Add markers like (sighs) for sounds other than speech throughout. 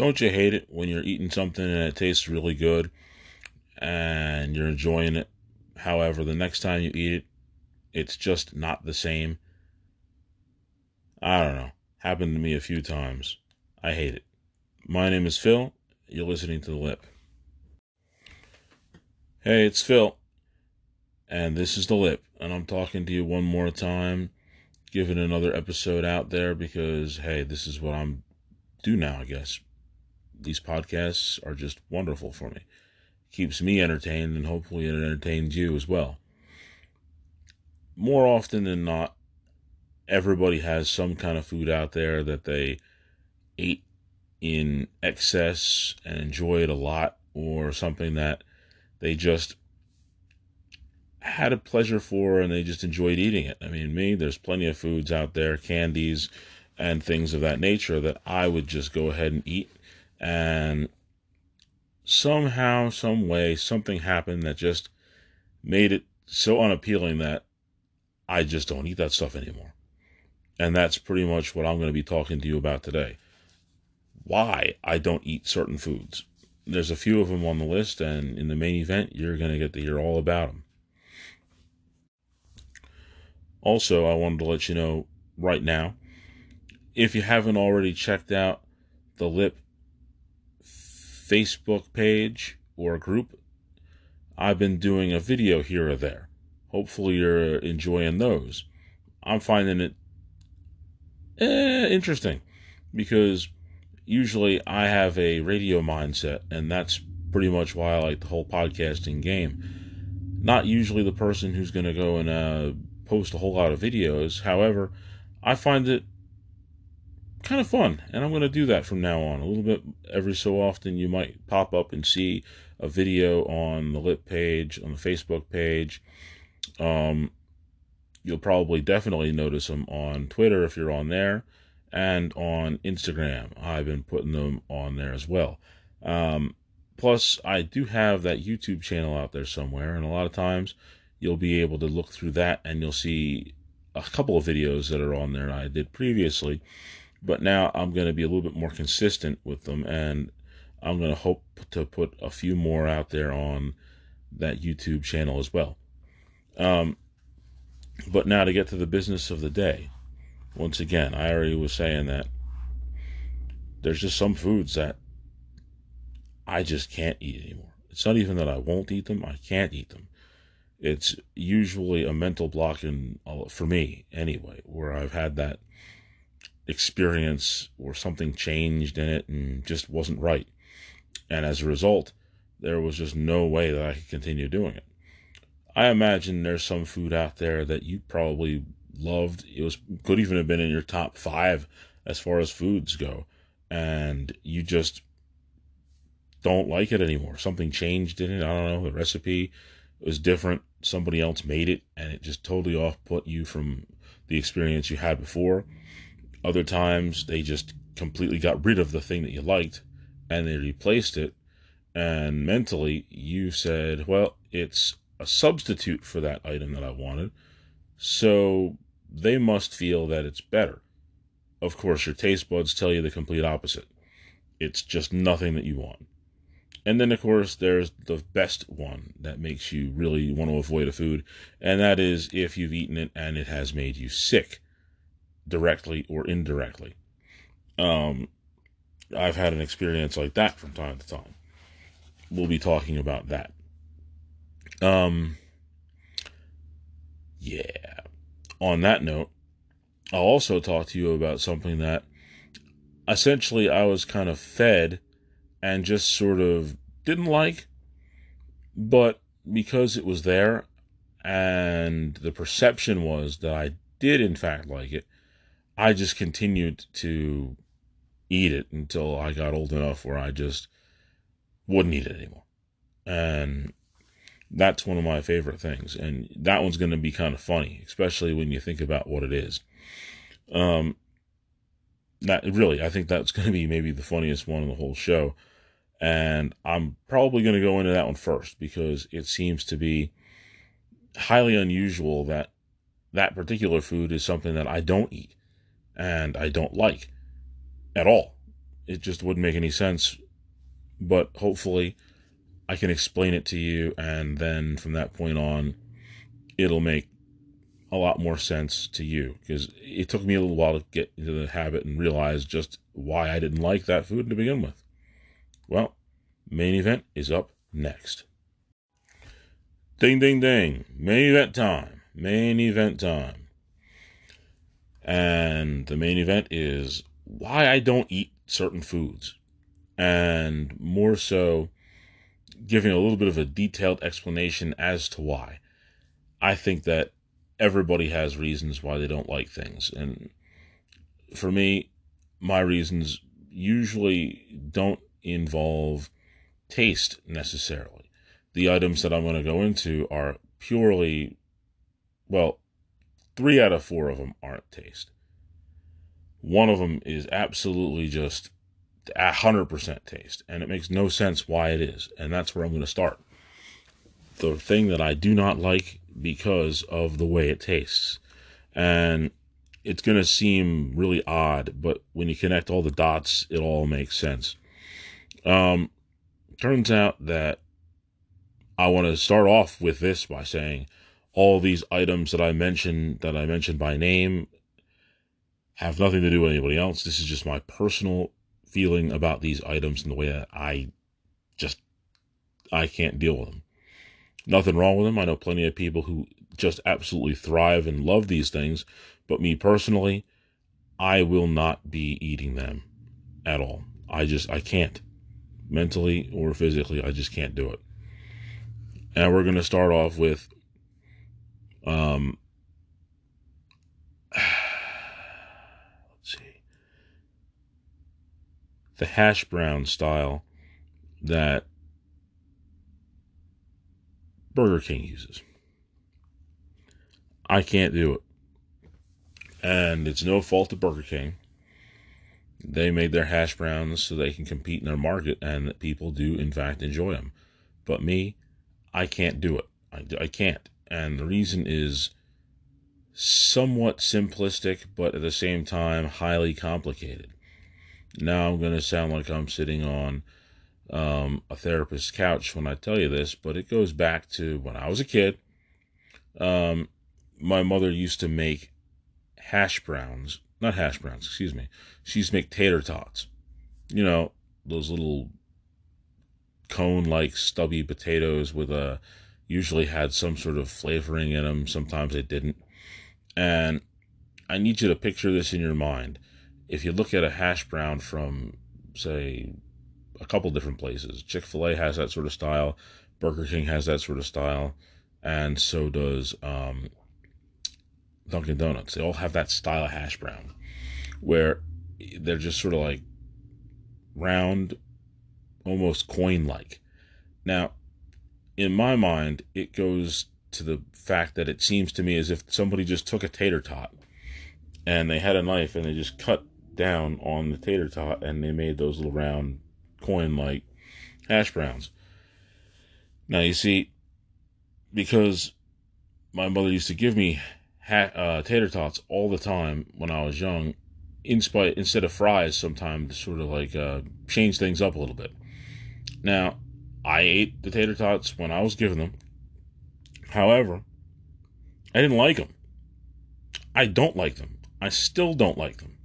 Don't you hate it when you're eating something and it tastes really good and you're enjoying it? However, the next time you eat it, it's just not the same. I don't know. Happened to me a few times. I hate it. My name is Phil. You're listening to The Lip. Hey, it's Phil. And this is The Lip. And I'm talking to you one more time, giving another episode out there because, hey, this is what I'm do now, I guess. These podcasts are just wonderful for me. Keeps me entertained and hopefully it entertains you as well. More often than not, everybody has some kind of food out there that they ate in excess and enjoy it a lot, or something that they just had a pleasure for and they just enjoyed eating it. I mean, me, there's plenty of foods out there, candies and things of that nature that I would just go ahead and eat. And somehow, some way, something happened that just made it so unappealing that I just don't eat that stuff anymore. And that's pretty much what I'm going to be talking to you about today. Why I don't eat certain foods. There's a few of them on the list, and in the main event, you're going to get to hear all about them. Also, I wanted to let you know right now if you haven't already checked out the Lip Facebook page or group, I've been doing a video here or there. Hopefully, you're enjoying those. I'm finding it eh, interesting because usually I have a radio mindset, and that's pretty much why I like the whole podcasting game. Not usually the person who's going to go and uh, post a whole lot of videos. However, I find it kind of fun, and I'm going to do that from now on. A little bit every so often, you might pop up and see a video on the Lip page, on the Facebook page. Um, you'll probably definitely notice them on Twitter if you're on there, and on Instagram. I've been putting them on there as well. Um, plus, I do have that YouTube channel out there somewhere, and a lot of times you'll be able to look through that and you'll see a couple of videos that are on there I did previously. But now I'm going to be a little bit more consistent with them, and I'm going to hope to put a few more out there on that YouTube channel as well. Um, but now to get to the business of the day. Once again, I already was saying that there's just some foods that I just can't eat anymore. It's not even that I won't eat them, I can't eat them it's usually a mental block in uh, for me anyway where i've had that experience or something changed in it and just wasn't right. And as a result there was just no way that i could continue doing it. I imagine there's some food out there that you probably loved. It was could even have been in your top five as far as foods go. And you just don't like it anymore. Something changed in it. I don't know. The recipe was different. Somebody else made it and it just totally off put you from the experience you had before. Other times they just completely got rid of the thing that you liked and they replaced it. And mentally you said, well, it's a substitute for that item that I wanted. So they must feel that it's better. Of course, your taste buds tell you the complete opposite. It's just nothing that you want. And then, of course, there's the best one that makes you really want to avoid a food, and that is if you've eaten it and it has made you sick, directly or indirectly. Um, I've had an experience like that from time to time. We'll be talking about that. Um, yeah. On that note, I'll also talk to you about something that essentially I was kind of fed and just sort of didn't like, but because it was there and the perception was that I did in fact like it, I just continued to eat it until I got old enough where I just wouldn't eat it anymore. And that's one of my favorite things. And that one's going to be kind of funny, especially when you think about what it is. Um, that really, I think that's (laughs) going to be maybe the funniest one in the whole show. And I'm probably going to go into that one first because it seems to be highly unusual that that particular food is something that I don't eat and I don't like at all. It just wouldn't make any sense. But hopefully, I can explain it to you, and then from that point on, it'll make a lot more sense to you because it took me a little while to get into the habit and realize just why I didn't like that food to begin with. Well, main event is up next. Ding, ding, ding. Main event time. Main event time. And the main event is why I don't eat certain foods. And more so, giving a little bit of a detailed explanation as to why. I think that everybody has reasons why they don't like things. And for me, my reasons usually don't involve taste necessarily. The items that I'm going to go into are purely, well, three out of four of them aren't taste. One of them is absolutely just a 100% taste, and it makes no sense why it is. And that's where I'm going to start. The thing that I do not like because of the way it tastes. And it's going to seem really odd, but when you connect all the dots, it all makes sense. Um, turns out that I want to start off with this by saying all these items that I mentioned, that I mentioned by name, have nothing to do with anybody else. This is just my personal feeling about these items and the way that I just I can't deal with them. Nothing wrong with them. I know plenty of people who just absolutely thrive and love these things, but me personally, I will not be eating them at all. I just I can't. Mentally or physically, I just can't do it. And we're going to start off with um (sighs) let's see. The hash brown style that Burger King uses. I can't do it. And it's no fault of Burger King. They made their hash browns so they can compete in their market, and that people do, in fact, enjoy them. But me, I can't do it. I, I can't. And the reason is somewhat simplistic, but at the same time, highly complicated. Now I'm going to sound like I'm sitting on um, a therapist's couch when I tell you this, but it goes back to when I was a kid. Um, my mother used to make hash browns, not hash browns, excuse me. She used to make tater tots. You know, those little cone like stubby potatoes with a usually had some sort of flavoring in them. Sometimes it didn't. And I need you to picture this in your mind. If you look at a hash brown from, say, a couple different places. Chick fil A has that sort of style, Burger King has that sort of style, and so does um, Dunkin' Donuts. They all have that style of hash brown where they're just sort of like round, almost coin like. Now, in my mind, it goes to the fact that it seems to me as if somebody just took a tater tot and they had a knife and they just cut down on the tater tot and they made those little round coin like hash browns. Now, you see, because my mother used to give me ha- uh, tater tots all the time when I was young, in spite, instead of fries, sometimes to sort of like uh, change things up a little bit. Now, I ate the tater tots when I was given them. However, I didn't like them. I don't like them. I still don't like them.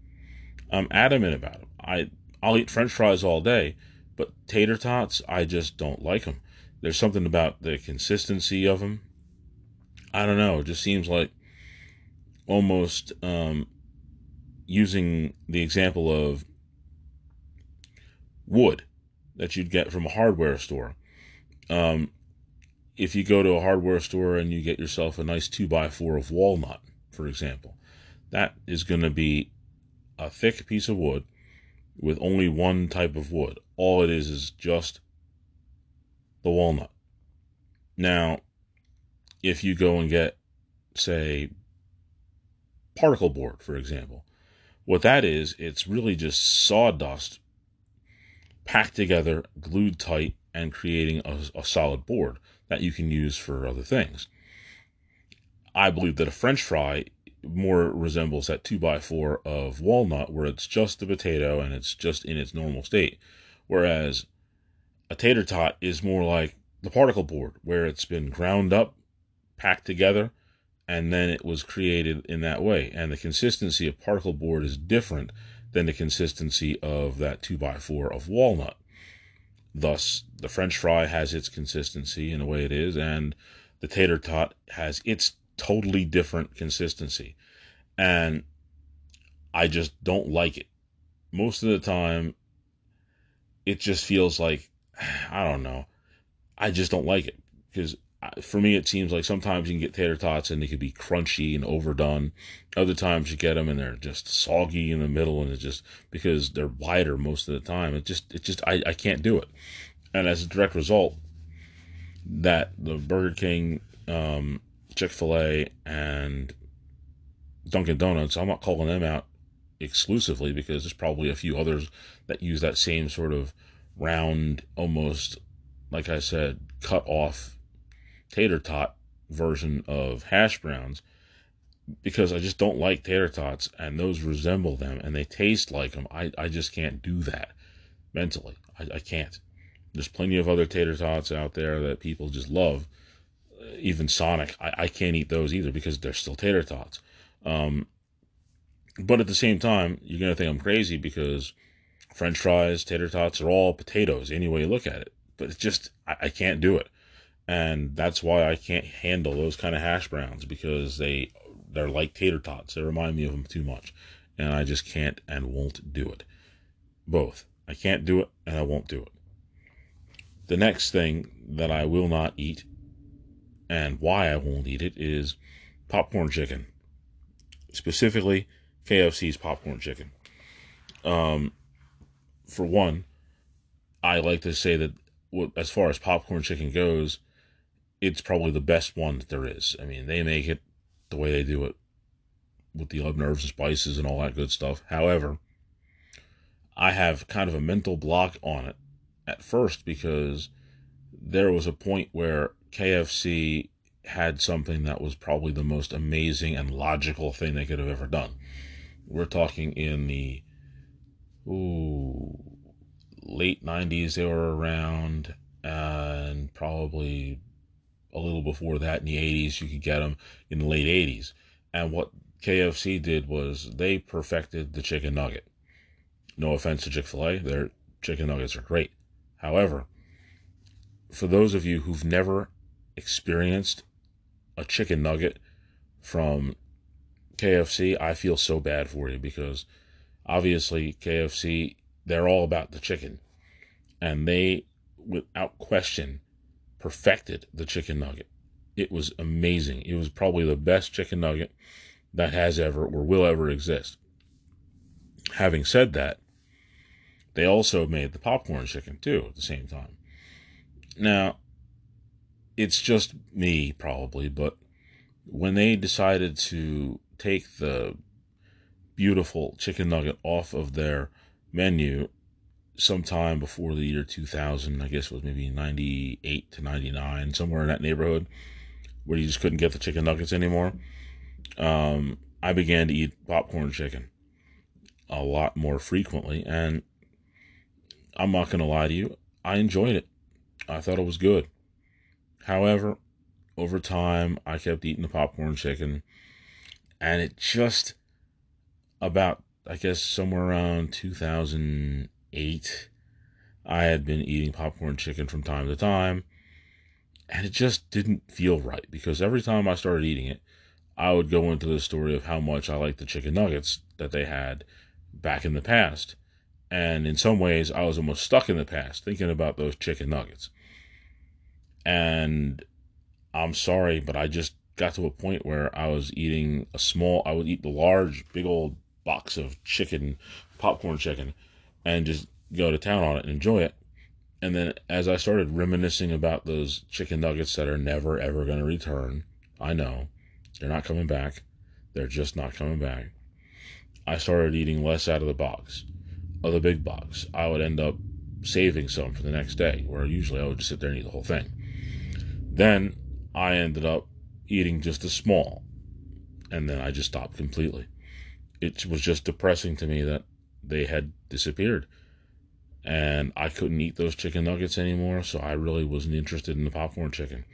I'm adamant about them. I I'll eat French fries all day, but tater tots, I just don't like them. There's something about the consistency of them. I don't know. It just seems like almost um, using the example of wood that you'd get from a hardware store. Um, if you go to a hardware store and you get yourself a nice 2x4 of walnut, for example, that is going to be a thick piece of wood with only one type of wood. All it is is just the walnut. Now, if you go and get, say, particle board, for example, what that is, it's really just sawdust packed together, glued tight, and creating a, a solid board that you can use for other things. I believe that a French fry more resembles that 2x4 of walnut, where it's just the potato and it's just in its normal state. Whereas a tater tot is more like the particle board, where it's been ground up, packed together, and then it was created in that way. And the consistency of particle board is different than the consistency of that 2x4 of walnut. Thus, the French fry has its consistency in the way it is, and the tater tot has its totally different consistency. And I just don't like it. Most of the time, it just feels like, (sighs) I don't know. I just don't like it because for me, it seems like sometimes you can get tater tots and they could be crunchy and overdone. Other times you get them and they're just soggy in the middle, and it's just because they're wider most of the time. It just, it just, I, I can't do it. And as a direct result, that the Burger King, um, Chick Fil A, and Dunkin' Donuts, I'm not calling them out exclusively because there's probably a few others that use that same sort of round, almost like I said, cut off tater tot version of hash browns because I just don't like tater tots and those resemble them and they taste like them. I, I just can't do that mentally. I, I can't. There's plenty of other tater tots out there that people just love. Even Sonic, I, I can't eat those either because they're still tater tots. Um, but at the same time, you're going to think I'm crazy because french fries, tater tots are all potatoes any way you look at it. But it's just, I, I can't do it and that's why I can't handle those kind of hash browns because they they're like tater tots. They remind me of them too much, and I just can't and won't do it. Both. I can't do it and I won't do it. The next thing that I will not eat and why I won't eat it is popcorn chicken. Specifically, KFC's popcorn chicken. Um, for one, I like to say that as far as popcorn chicken goes, it's probably the best one that there is. I mean, they make it the way they do it with the love, nerves and spices and all that good stuff. However, I have kind of a mental block on it at first because there was a point where KFC had something that was probably the most amazing and logical thing they could have ever done. We're talking in the ooh, late 90s, they were around, and probably a little before that in the 80s. You could get them in the late 80s. And what KFC did was they perfected the chicken nugget. No offense to Chick fil A, their chicken nuggets are great. However, for those of you who've never experienced a chicken nugget from KFC, I feel so bad for you because obviously KFC, they're all about the chicken. And they, without question, perfected the chicken nugget. It was amazing. It was probably the best chicken nugget that has ever or will ever exist. Having said that, they also made the popcorn chicken too at the same time. Now, it's just me probably, but when they decided to take the beautiful chicken nugget off of their menu sometime before the year 2000, I guess it was maybe 98 to 99, somewhere in that neighborhood, where you just couldn't get the chicken nuggets anymore. Um, I began to eat popcorn chicken a lot more frequently, and I'm not going to lie to you, I enjoyed it. I thought it was good. However, over time, I kept eating the popcorn chicken, and it just about, I guess, somewhere around 2000 eight, I had been eating popcorn chicken from time to time, and it just didn't feel right because every time I started eating it, I would go into the story of how much I liked the chicken nuggets that they had back in the past. And in some ways, I was almost stuck in the past thinking about those chicken nuggets. And I'm sorry, but I just got to a point where I was eating a small, I would eat the large, big old box of chicken, popcorn chicken, and just go to town on it and enjoy it. And then as I started reminiscing about those chicken nuggets that are never ever going to return, I know they're not coming back. They're just not coming back. I started eating less out of the box, of the big box. I would end up saving some for the next day, where usually I would just sit there and eat the whole thing. Then I ended up eating just a small And then I just stopped completely. It was just depressing to me that they had disappeared. And I couldn't eat those chicken nuggets anymore, so I really wasn't interested in the popcorn chicken.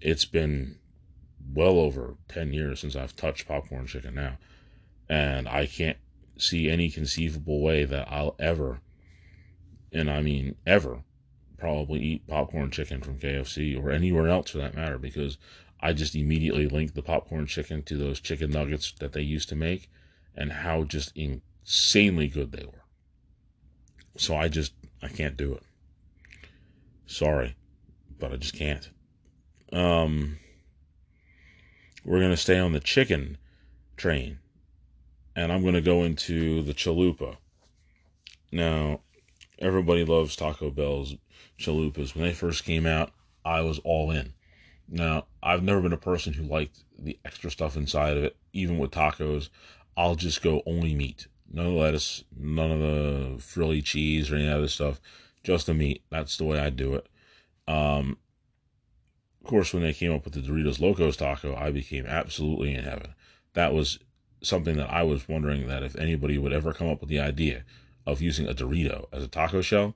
It's been well over 10 years since I've touched popcorn chicken now. And I can't see any conceivable way that I'll ever, and I mean ever, probably eat popcorn chicken from KFC or anywhere else for that matter because I just immediately link the popcorn chicken to those chicken nuggets that they used to make and how just insanely good they were. So I just, I can't do it. Sorry, but I just can't. Um, we're going to stay on the chicken train and I'm going to go into the chalupa. Now, everybody loves Taco Bell's chalupas. When they first came out, I was all in. Now, I've never been a person who liked the extra stuff inside of it. Even with tacos, I'll just go only meat. No lettuce, none of the frilly cheese or any other stuff. Just the meat. That's the way I do it. Um, of course, when they came up with the Doritos Locos taco, I became absolutely in heaven. That was something that I was wondering that if anybody would ever come up with the idea of using a Dorito as a taco shell,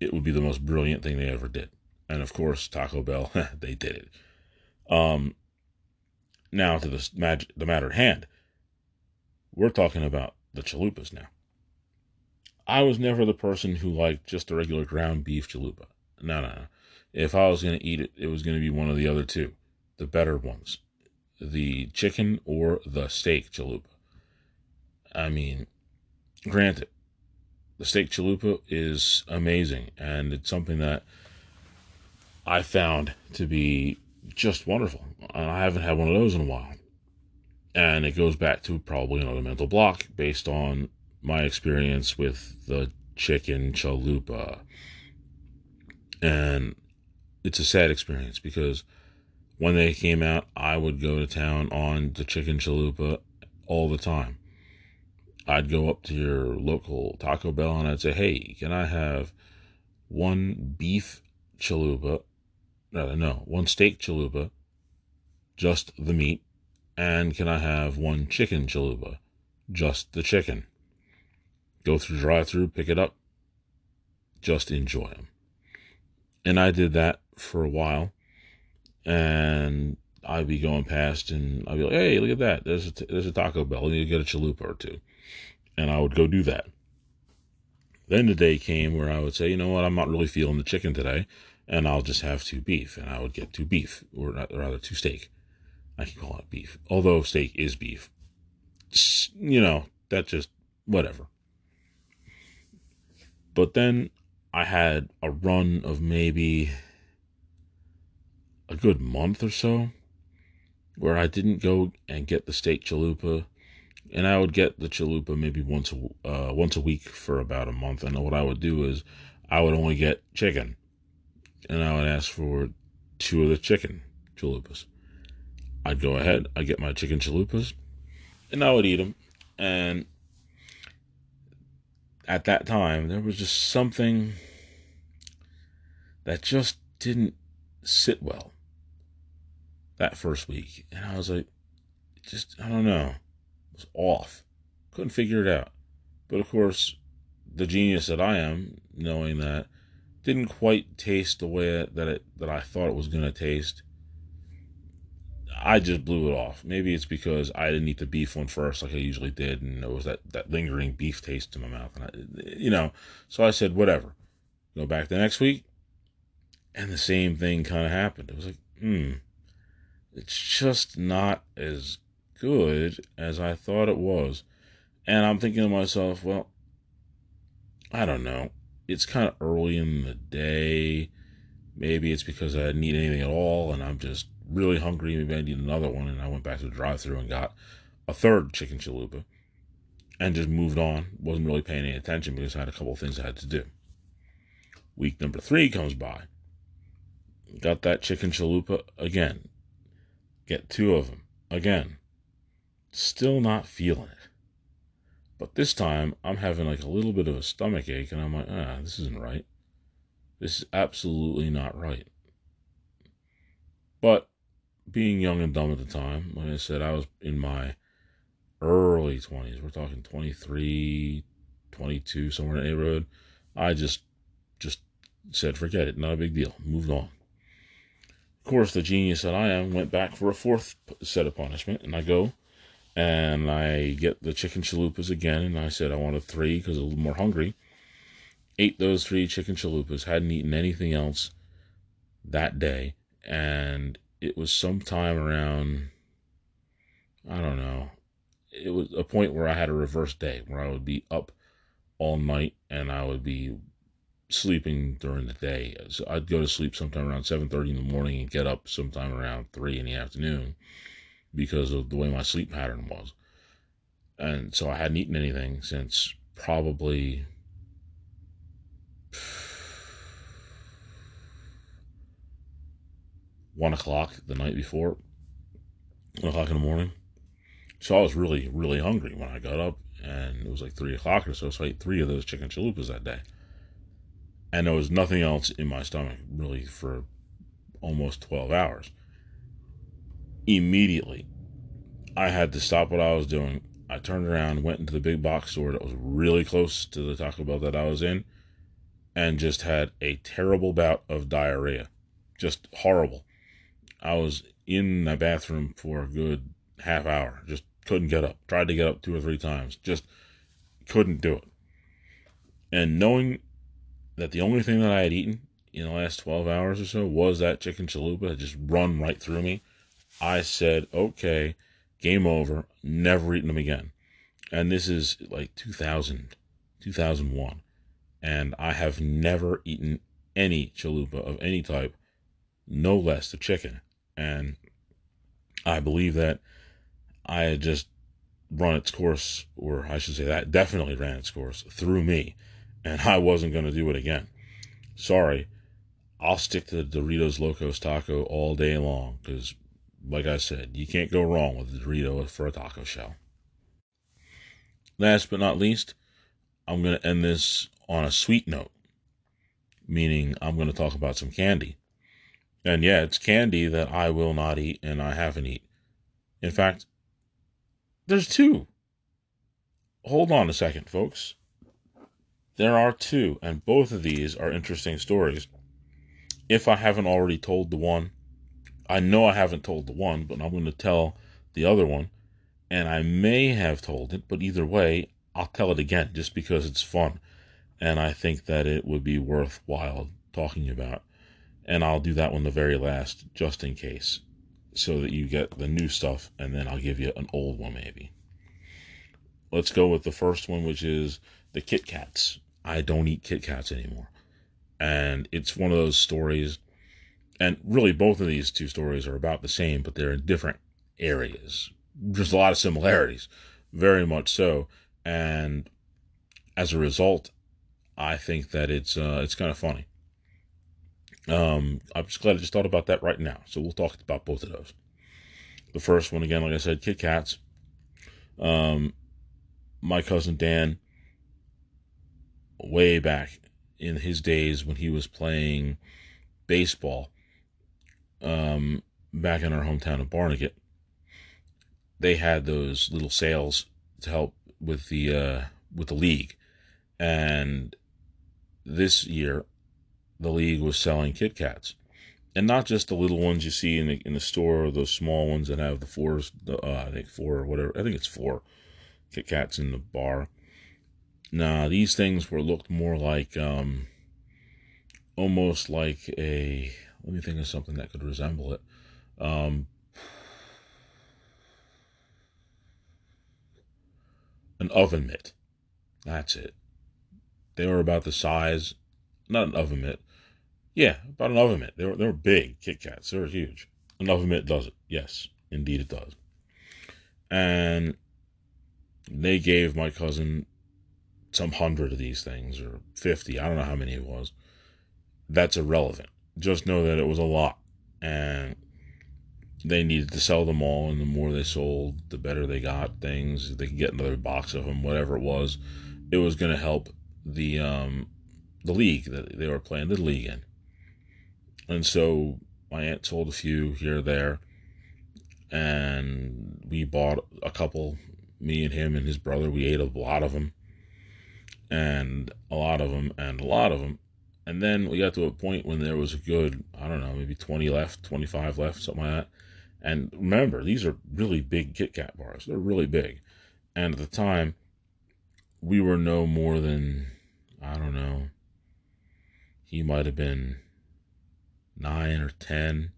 it would be the most brilliant thing they ever did. And of course, Taco Bell, (laughs) they did it. Um, now to the, mag- the matter at hand. We're talking about the chalupas now. I was never the person who liked just a regular ground beef chalupa. No, no, no. If I was going to eat it, it was going to be one of the other two, the better ones the chicken or the steak chalupa. I mean, granted, the steak chalupa is amazing and it's something that I found to be just wonderful. I haven't had one of those in a while. And it goes back to probably another mental block based on my experience with the chicken chalupa. And it's a sad experience because when they came out, I would go to town on the chicken chalupa all the time. I'd go up to your local Taco Bell and I'd say, "Hey, can I have one beef chalupa? Rather, no, one steak chalupa, just the meat, and can I have one chicken chalupa, just the chicken?" Go through drive-through, pick it up, just enjoy them. And I did that for a while and I'd be going past and I'd be like, hey, look at that. There's a, there's a Taco Bell. You get a chalupa or two. And I would go do that. Then the day came where I would say, you know what, I'm not really feeling the chicken today, and I'll just have two beef. And I would get two beef, or rather, two steak. I can call it beef. Although steak is beef. You know, that just, whatever. But then I had a run of maybe a good month or so where I didn't go and get the steak chalupa, and I would get the chalupa maybe once a uh, once a week for about a month. And what I would do is I would only get chicken, and I would ask for two of the chicken chalupas. I'd go ahead, I'd get my chicken chalupas, and I would eat them. And at that time, there was just something that just didn't sit well that first week. And I was like, just, I don't know. It was off. Couldn't figure it out. But of course, the genius that I am, knowing that didn't quite taste the way that it that I thought it was gonna taste. I just blew it off. Maybe it's because I didn't eat the beef one first, like I usually did, and there was that, that lingering beef taste in my mouth, and I, you know. So I said, whatever. Go back the next week, and the same thing kind of happened. It was like, hmm, it's just not as good as I thought it was. And I'm thinking to myself, well, I don't know. It's kind of early in the day. Maybe it's because I didn't eat anything at all and I'm just really hungry. Maybe I need another one. And I went back to the drive through and got a third chicken chalupa and just moved on. Wasn't really paying any attention because I had a couple things I had to do. Week number three comes by. Got that chicken chalupa again. Get two of them. Again. Still not feeling it. But this time, I'm having like a little bit of a stomach ache, and I'm like, ah, this isn't right. This is absolutely not right. But being young and dumb at the time, like I said, I was in my early 20s. We're talking 23, 22, somewhere in the neighborhood. I just, just said, forget it, not a big deal, moved on. Of course, the genius that I am went back for a fourth set of punishment, and I go and I get the chicken chalupas again, and I said I wanted three because I was a little more hungry. Ate those three chicken chalupas, hadn't eaten anything else that day, and it was sometime around, I don't know, it was a point where I had a reverse day where I would be up all night and I would be sleeping during the day. So I'd go to sleep sometime around 7:30 in the morning and get up sometime around 3 in the afternoon because of the way my sleep pattern was. And so I hadn't eaten anything since probably one o'clock the night before, one o'clock in the morning. So I was really, really hungry when I got up, and it was like three o'clock or so. So I ate three of those chicken chalupas that day, and there was nothing else in my stomach really for almost twelve hours. Immediately, I had to stop what I was doing. I turned around, went into the big box store that was really close to the Taco Bell that I was in, and just had a terrible bout of diarrhea. Just horrible. I was in my bathroom for a good half hour. Just couldn't get up. Tried to get up two or three times. Just couldn't do it. And knowing that the only thing that I had eaten in the last 12 hours or so was that chicken chalupa had just run right through me, I said, okay, game over. Never eaten them again. And this is like 2000, 2001. And I have never eaten any chalupa of any type, no less the chicken. And I believe that I had just run its course, or I should say that definitely ran its course through me, and (laughs) I wasn't going to do it again. Sorry, I'll stick to the Doritos Locos Taco all day long because, like I said, you can't go wrong with the Dorito for a taco shell. Last but not least, I'm going to end this on a sweet note, meaning I'm going to talk about some candy. And yeah, it's candy that I will not eat and I haven't eaten. In fact, there's two. Hold on a second, folks. There are two, and both of these are interesting stories. If I haven't already told the one, I know I haven't told the one, but I'm going to tell the other one. And I may have told it, but either way, I'll tell it again just because it's fun. And I think that it would be worthwhile talking about. And I'll do that one the very last, just in case so that you get the new stuff, and then I'll give you an old one maybe. Let's go with the first one, which is the Kit Kats. I don't eat Kit Kats anymore. And it's one of those stories, and really both of these two stories are about the same, but they're in different areas. There's a lot of similarities, very much so. And as a result, I think that it's uh, it's kind of funny. Um, I'm just glad I just thought about that right now. So we'll talk about both of those. The first one, again, like I said, Kit Kats. Um, my cousin Dan, way back in his days when he was playing baseball, um, back in our hometown of Barnegat, they had those little sales to help with the uh, with the league, and this year the league was selling Kit Kats, and not just the little ones you see in the in the store, those small ones that have the fours, the uh, I think four or whatever. I think it's four Kit Kats in the bar. Nah, these things were looked more like um, almost like a. Let me think of something that could resemble it. Um, an oven mitt. That's it. They were about the size, not an oven mitt, yeah, about an oven. They were they were big Kit Kats. They were huge. An oven does it. Yes, indeed it does. And they gave my cousin some hundred of these things or 50 i don't know how many it was that's irrelevant just know that it was a lot and they needed to sell them all and the more they sold the better they got things they could get another box of them whatever it was it was going to help the um the league that they were playing the league in and so my aunt sold a few here there. and we bought a couple. Me and him and his brother, we ate a lot of them, and a lot of them, and a lot of them. And then we got to a point when there was a good, I don't know, maybe 20 left, 25 left, something like that. And remember, these are really big Kit Kat bars. They're really big. And at the time, we were no more than, I don't know, he might have been nine or 10.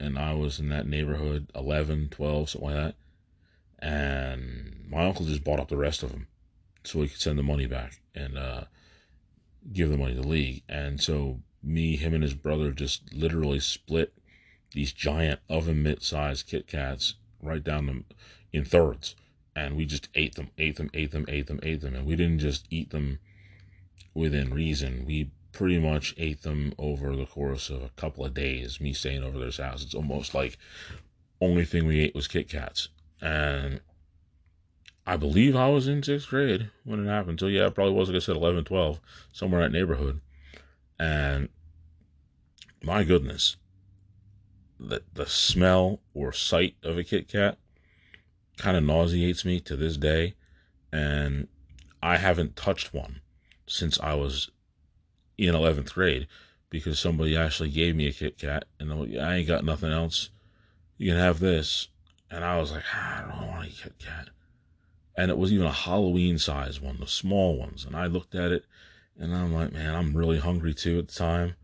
And I was in that neighborhood, 11, 12, something like that. And my uncle just bought up the rest of them so he could send the money back and uh, give the money to the league. And so me, him, and his brother just literally split these giant oven mitt sized Kit Kats right down them in thirds. And we just ate them, ate them, ate them, ate them, ate them. And we didn't just eat them within reason. We pretty much ate them over the course of a couple of days, me staying over their house. It's almost like only thing we ate was Kit Kats. And I believe I was in sixth grade when it happened. So yeah, it probably was like I said, 11, 12, somewhere in that neighborhood. And my goodness, the the smell or sight of a Kit Kat kind of nauseates me to this day, and I haven't touched one since I was in eleventh grade because somebody actually gave me a Kit Kat, and I ain't got nothing else. You can have this, and I was like, ah, I don't want a Kit Kat, and it was even a Halloween size one, the small ones, and I looked at it, and I'm like, man, I'm really hungry too at the time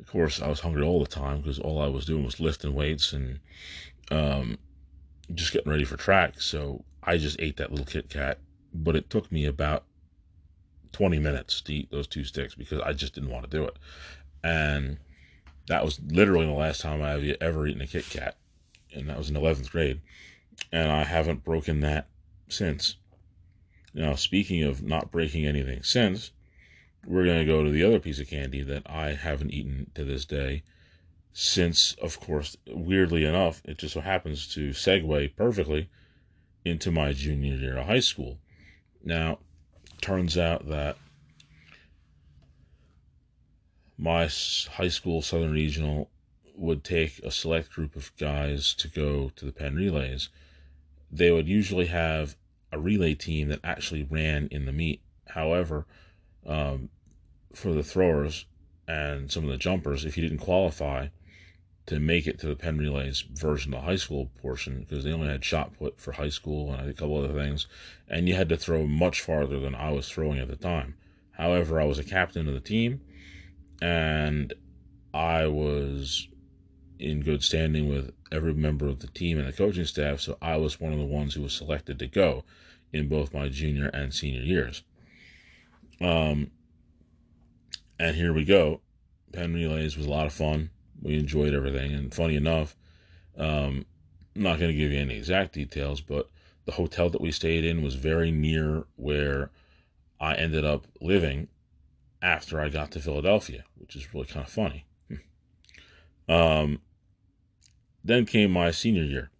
of course, I was hungry all the time because all I was doing was lifting weights and um, just getting ready for track. So I just ate that little Kit Kat, but it took me about 20 minutes to eat those two sticks because I just didn't want to do it. And that was literally the last time I've ever eaten a Kit Kat, and that was in 11th grade. And I haven't broken that since. Now, speaking of not breaking anything since, we're going to go to the other piece of candy that I haven't eaten to this day. Since, of course, weirdly enough, it just so happens to segue perfectly into my junior year of high school. Now, turns out that my high school, Southern Regional, would take a select group of guys to go to the Penn Relays. They would usually have a relay team that actually ran in the meet. However, um, for the throwers and some of the jumpers if you didn't qualify to make it to the Penn Relays version, the high school portion, because they only had shot put for high school and a couple other things, and you had to throw much farther than I was throwing at the time. However, I was a captain of the team, and I was in good standing with every member of the team and the coaching staff, so I was one of the ones who was selected to go in both my junior and senior years. Um, and here we go. Penn Relays was a lot of fun. We enjoyed everything. And funny enough, um, I'm not going to give you any exact details, but the hotel that we stayed in was very near where I ended up living after I got to Philadelphia, which is really kind of funny. (laughs) um, then came my senior year.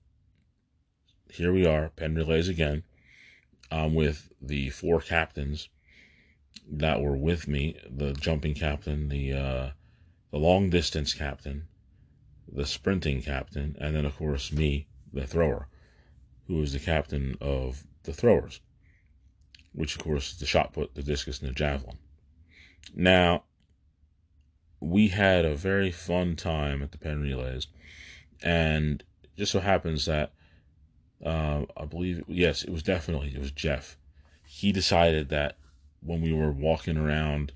Here we are, Penn Relays again. I'm with the four captains that were with me the jumping captain, the uh, the long distance captain, the sprinting captain, and then of course me, the thrower, who is the captain of the throwers, which of course is the shot put, the discus, and the javelin. Now, we had a very fun time at the Penn Relays, and just so happens that uh, I believe yes, it was definitely it was Jeff. He decided that when we were walking around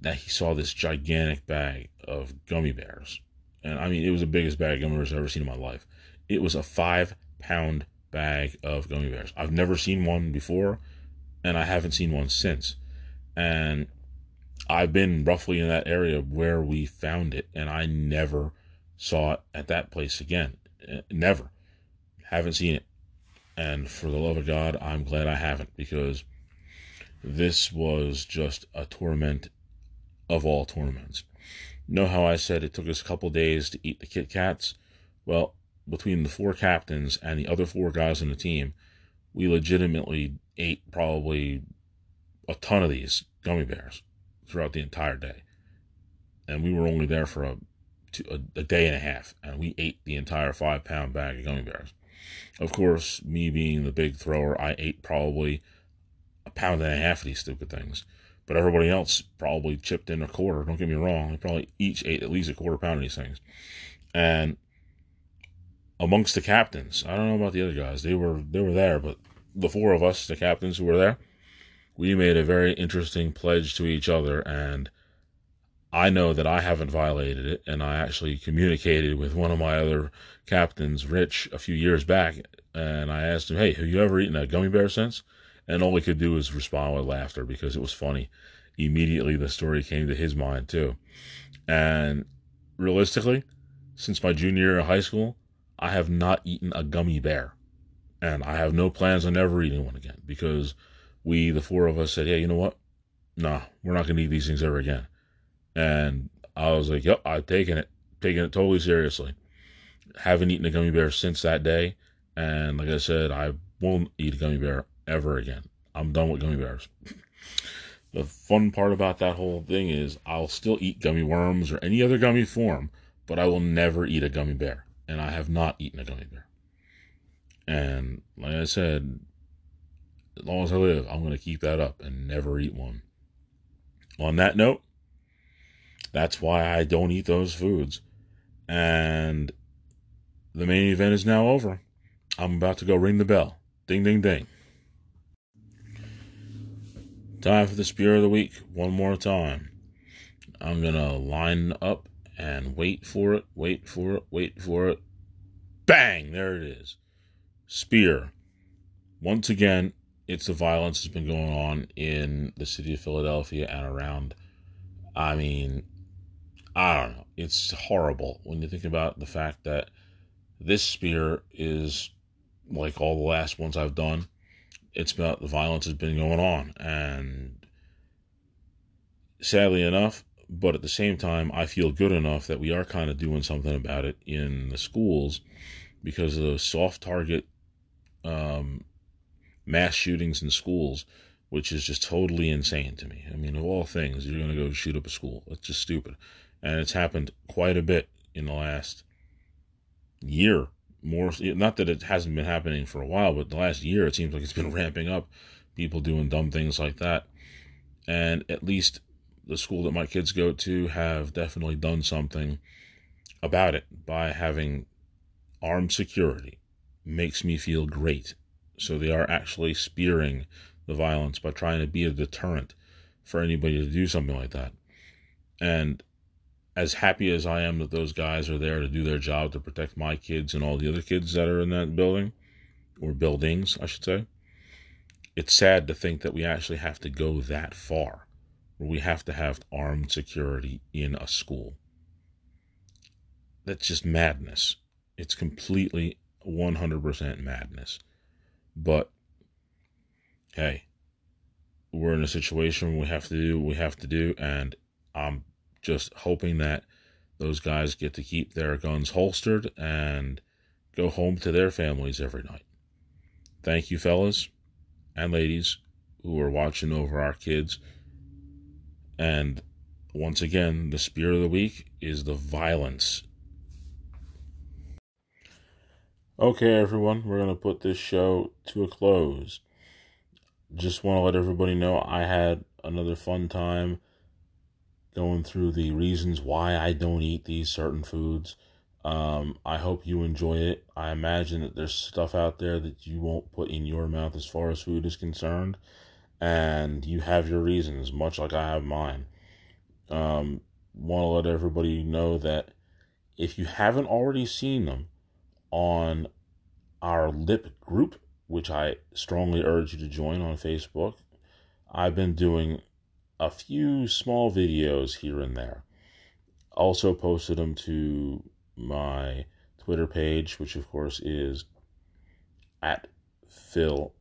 that he saw this gigantic bag of gummy bears. And I mean, it was the biggest bag of gummy bears I've ever seen in my life. It was a five pound bag of gummy bears. I've never seen one before, and I haven't seen one since. And I've been roughly in that area where we found it, and I never saw it at that place again. Eh, never. Haven't seen it. And for the love of God, I'm glad I haven't because this was just a torment of all torments. Know how I said it took us a couple days to eat the Kit Kats? Well, between the four captains and the other four guys on the team, we legitimately ate probably a ton of these gummy bears throughout the entire day. And we were only there for a a, a day and a half, and we ate the entire five pound bag of gummy bears. Of course, me being the big thrower, I ate probably a pound and a half of these stupid things. But everybody else probably chipped in a quarter. Don't get me wrong. They probably each ate at least a quarter pound of these things. And amongst the captains, I don't know about the other guys. They were they were there, but the four of us, the captains who were there, we made a very interesting pledge to each other and I know that I haven't violated it, and I actually communicated with one of my other captains, Rich, a few years back, and I asked him, "Hey, have you ever eaten a gummy bear since?" And all he could do was respond with laughter because it was funny. Immediately, the story came to his mind too, and realistically, since my junior year of high school, I have not eaten a gummy bear, and I have no plans on ever eating one again because we, the four of us, said, "Yeah, you know what? Nah, we're not going to eat these things ever again." And I was like, yep, I've taken it, taken it totally seriously. Haven't eaten a gummy bear since that day. And like I said, I won't eat a gummy bear ever again. I'm done with gummy bears. the fun part about that whole thing is I'll still eat gummy worms or any other gummy form, but I will never eat a gummy bear. And I have not eaten a gummy bear. And like I said, as long as I live, I'm going to keep that up and never eat one. On that note, that's why I don't eat those foods. And the main event is now over. I'm about to go ring the bell. Ding, ding, ding. Time for the spear of the week one more time. I'm going to line up and wait for it, wait for it, wait for it. Bang! There it is. Spear. Once again, it's the violence that's been going on in the city of Philadelphia and around. I mean, I don't know. It's horrible when you think about the fact that this spear is like all the last ones I've done. It's about the violence that's been going on, and sadly enough, but at the same time, I feel good enough that we are kind of doing something about it in the schools because of the soft target um, mass shootings in schools, which is just totally insane to me. I mean, of all things, you're going to go shoot up a school. It's just stupid and it's happened quite a bit in the last year. More, not that it hasn't been happening for a while, but the last year it seems like it's been (laughs) ramping up. People doing dumb things like that, and at least the school that my kids go to have definitely done something about it by having armed security. Makes me feel great. So they are actually spearing the violence by trying to be a deterrent for anybody to do something like that. And as happy as I am that those guys are there to do their job to protect my kids and all the other kids that are in that building, or buildings, I should say, it's sad to think that we actually have to go that far, where we have to have armed security in a school. That's just madness. It's completely 100% madness. But hey, we're in a situation we have to do we have to do, and I'm just hoping that those guys get to keep their guns holstered and go home to their families every night. Thank you, fellas and ladies who are watching over our kids. And once again, the spear of the week is the violence. Okay, everyone, we're going to put this show to a close. Just want to let everybody know I had another fun time going through the reasons why I don't eat these certain foods. Um, I hope you enjoy it. I imagine that there's stuff out there that you won't put in your mouth as far as food is concerned, and you have your reasons, much like I have mine. Um, Want to let everybody know that if you haven't already seen them on our lip group, which I strongly urge you to join on Facebook, I've been doing a few small videos here and there. Also posted them to my Twitter page, which of course is at Phil.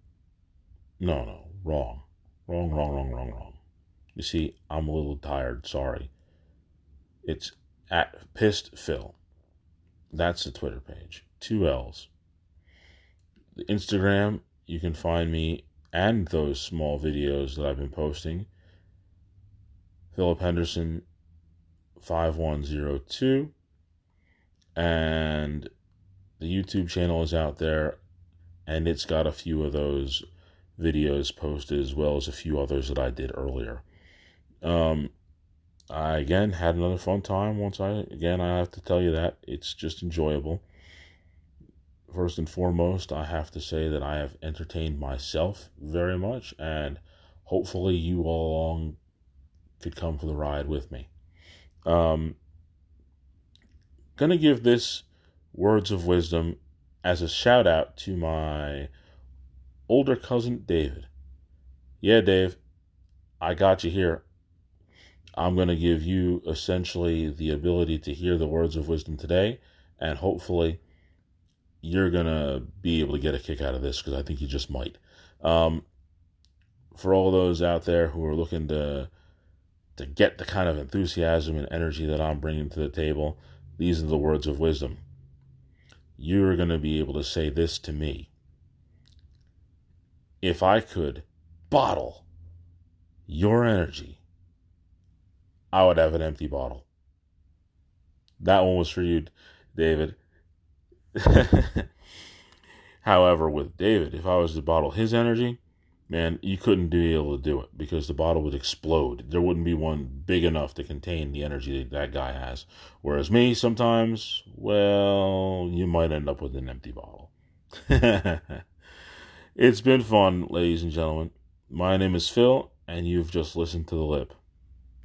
No, no, wrong. Wrong, wrong, wrong, wrong, wrong. You see, I'm a little tired. Sorry. It's at Pissed Phil. That's the Twitter page. Two L's. The Instagram, you can find me and those small videos that I've been posting Philip Henderson 5102. and the YouTube channel is out there, and it's got a few of those videos posted as well as a few others that I did earlier. Um, I again had another fun time. Once I again, I have to tell you that it's just enjoyable. First and foremost, I have to say that I have entertained myself very much, and hopefully, you all along could come for the ride with me. Um, gonna give this words of wisdom as a shout out to my older cousin David. Yeah, Dave, I got you here. I'm going to give you essentially the ability to hear the words of wisdom today, and hopefully, you're going to be able to get a kick out of this because I think you just might. Um, for all those out there who are looking to to get the kind of enthusiasm and energy that I'm bringing to the table, these are the words of wisdom. You're going to be able to say this to me. If I could bottle your energy, I would have an empty bottle. That one was for you, David. (laughs) However, with David, if I was to bottle his energy, man, you couldn't be able to do it because the bottle would explode. There wouldn't be one big enough to contain the energy that, that guy has. Whereas me, sometimes, well, you might end up with an empty bottle. (laughs) it's been fun, ladies and gentlemen. My name is Phil, and you've just listened to The Lip.